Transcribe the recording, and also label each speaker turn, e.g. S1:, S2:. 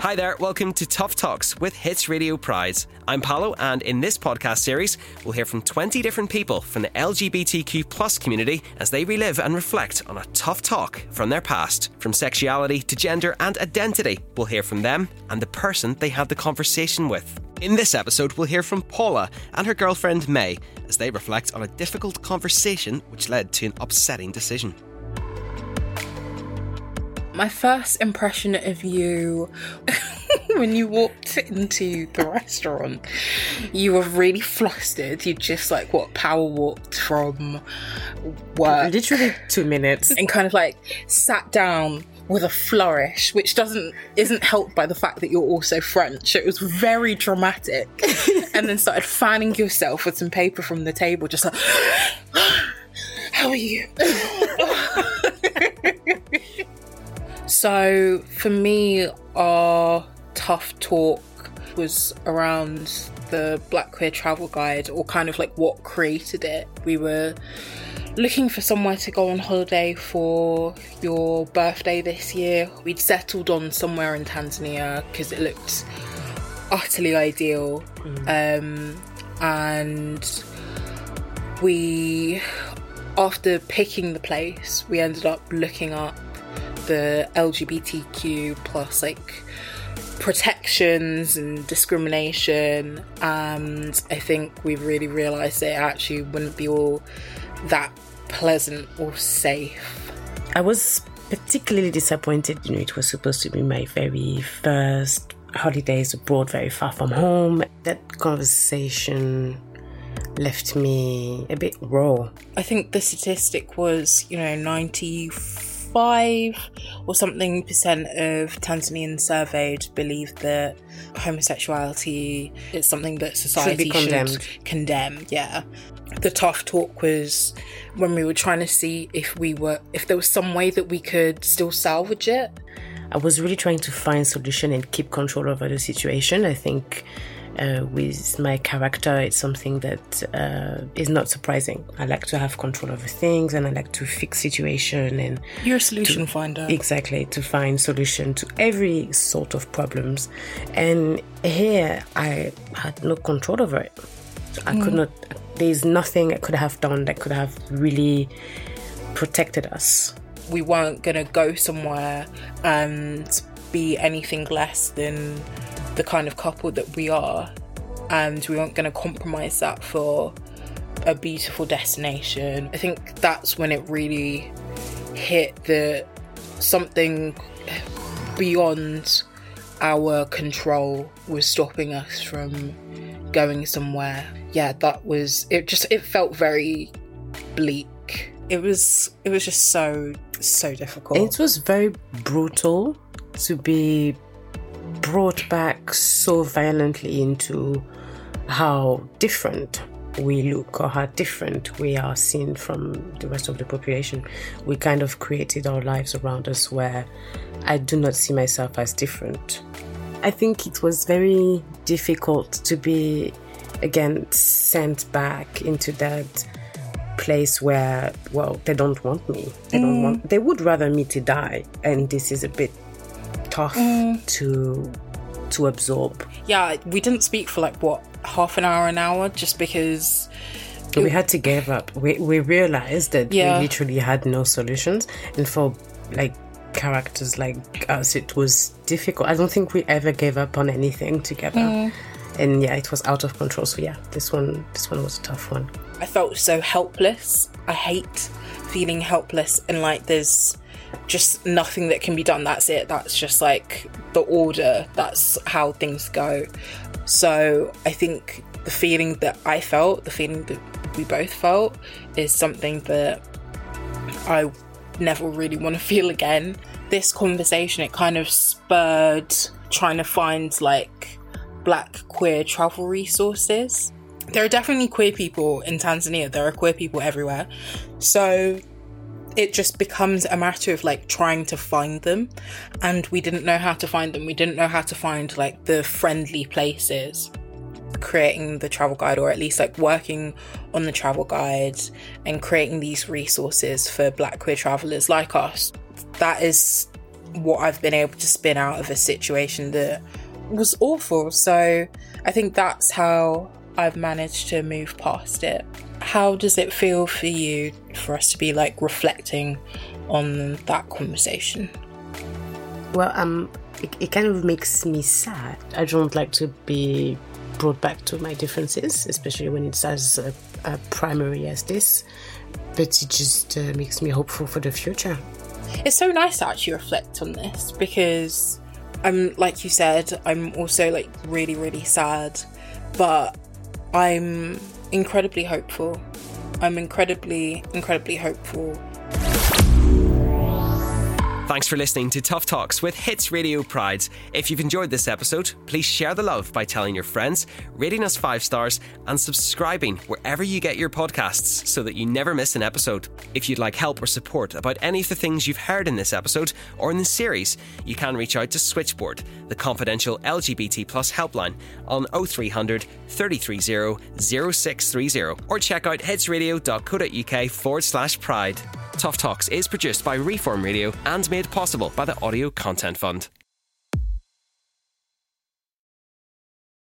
S1: Hi there, welcome to Tough Talks with Hits Radio Pride. I'm Paolo, and in this podcast series, we'll hear from 20 different people from the LGBTQ plus community as they relive and reflect on a tough talk from their past. From sexuality to gender and identity, we'll hear from them and the person they had the conversation with. In this episode, we'll hear from Paula and her girlfriend May as they reflect on a difficult conversation which led to an upsetting decision.
S2: My first impression of you when you walked into the restaurant, you were really flustered. You just like what power walked from work.
S3: Literally two minutes.
S2: And kind of like sat down with a flourish, which doesn't isn't helped by the fact that you're also French. It was very dramatic. and then started fanning yourself with some paper from the table, just like How are you? So for me, our tough talk was around the Black Queer Travel Guide, or kind of like what created it. We were looking for somewhere to go on holiday for your birthday this year. We'd settled on somewhere in Tanzania because it looked utterly ideal. Um, and we, after picking the place, we ended up looking up the LGBTQ plus like protections and discrimination and I think we've really realised that it actually wouldn't be all that pleasant or safe.
S3: I was particularly disappointed, you know, it was supposed to be my very first holidays abroad, very far from home. That conversation left me a bit raw.
S2: I think the statistic was, you know, 95 or something percent of Tanzanians surveyed believe that homosexuality is something that society
S3: be condemned.
S2: should condemn. Yeah. The tough talk was when we were trying to see if we were if there was some way that we could still salvage it.
S3: I was really trying to find solution and keep control over the situation. I think uh, with my character, it's something that uh, is not surprising. I like to have control over things, and I like to fix situation and
S2: You're a solution finder.
S3: exactly to find solution to every sort of problems. And here, I had no control over it. I could not. There's nothing I could have done that could have really protected us.
S2: we weren't going to go somewhere and be anything less than the kind of couple that we are. And we weren't going to compromise that for a beautiful destination. I think that's when it really hit that something beyond our control was stopping us from going somewhere. Yeah, that was it just it felt very bleak. It was it was just so so difficult.
S3: It was very brutal to be brought back so violently into how different we look or how different we are seen from the rest of the population. We kind of created our lives around us where I do not see myself as different. I think it was very difficult to be again sent back into that place where well they don't want me they don't mm. want they would rather me to die and this is a bit tough mm. to to absorb.
S2: Yeah, we didn't speak for like what half an hour, an hour, just because.
S3: we had to give up. We, we realized that
S2: Yeah.
S3: we literally had no solutions. And for like characters like us it was difficult. I don't think we ever gave up on anything together. Mm. And yeah it was out of control. So yeah this one this one was a tough one.
S2: I felt so helpless. I hate feeling helpless and like there's just nothing that can be done. That's it. That's just like the order. That's how things go. So I think the feeling that I felt, the feeling that we both felt, is something that I never really want to feel again. This conversation, it kind of spurred trying to find like black queer travel resources. There are definitely queer people in Tanzania, there are queer people everywhere. So it just becomes a matter of like trying to find them and we didn't know how to find them we didn't know how to find like the friendly places creating the travel guide or at least like working on the travel guide and creating these resources for black queer travelers like us that is what I've been able to spin out of a situation that was awful. So I think that's how I've managed to move past it. How does it feel for you for us to be like reflecting on that conversation?
S3: Well, um, it, it kind of makes me sad. I don't like to be brought back to my differences, especially when it's as uh, uh, primary as this. But it just uh, makes me hopeful for the future.
S2: It's so nice to actually reflect on this because I'm, like you said, I'm also like really, really sad, but I'm incredibly hopeful. I'm incredibly, incredibly hopeful
S1: Thanks for listening to Tough Talks with Hits Radio Pride. If you've enjoyed this episode, please share the love by telling your friends, rating us five stars, and subscribing wherever you get your podcasts so that you never miss an episode. If you'd like help or support about any of the things you've heard in this episode or in the series, you can reach out to Switchboard, the confidential LGBT plus helpline, on 0300 330 0630 or check out hitsradio.co.uk forward slash pride. Tough Talks is produced by Reform Radio and made possible by the Audio Content Fund.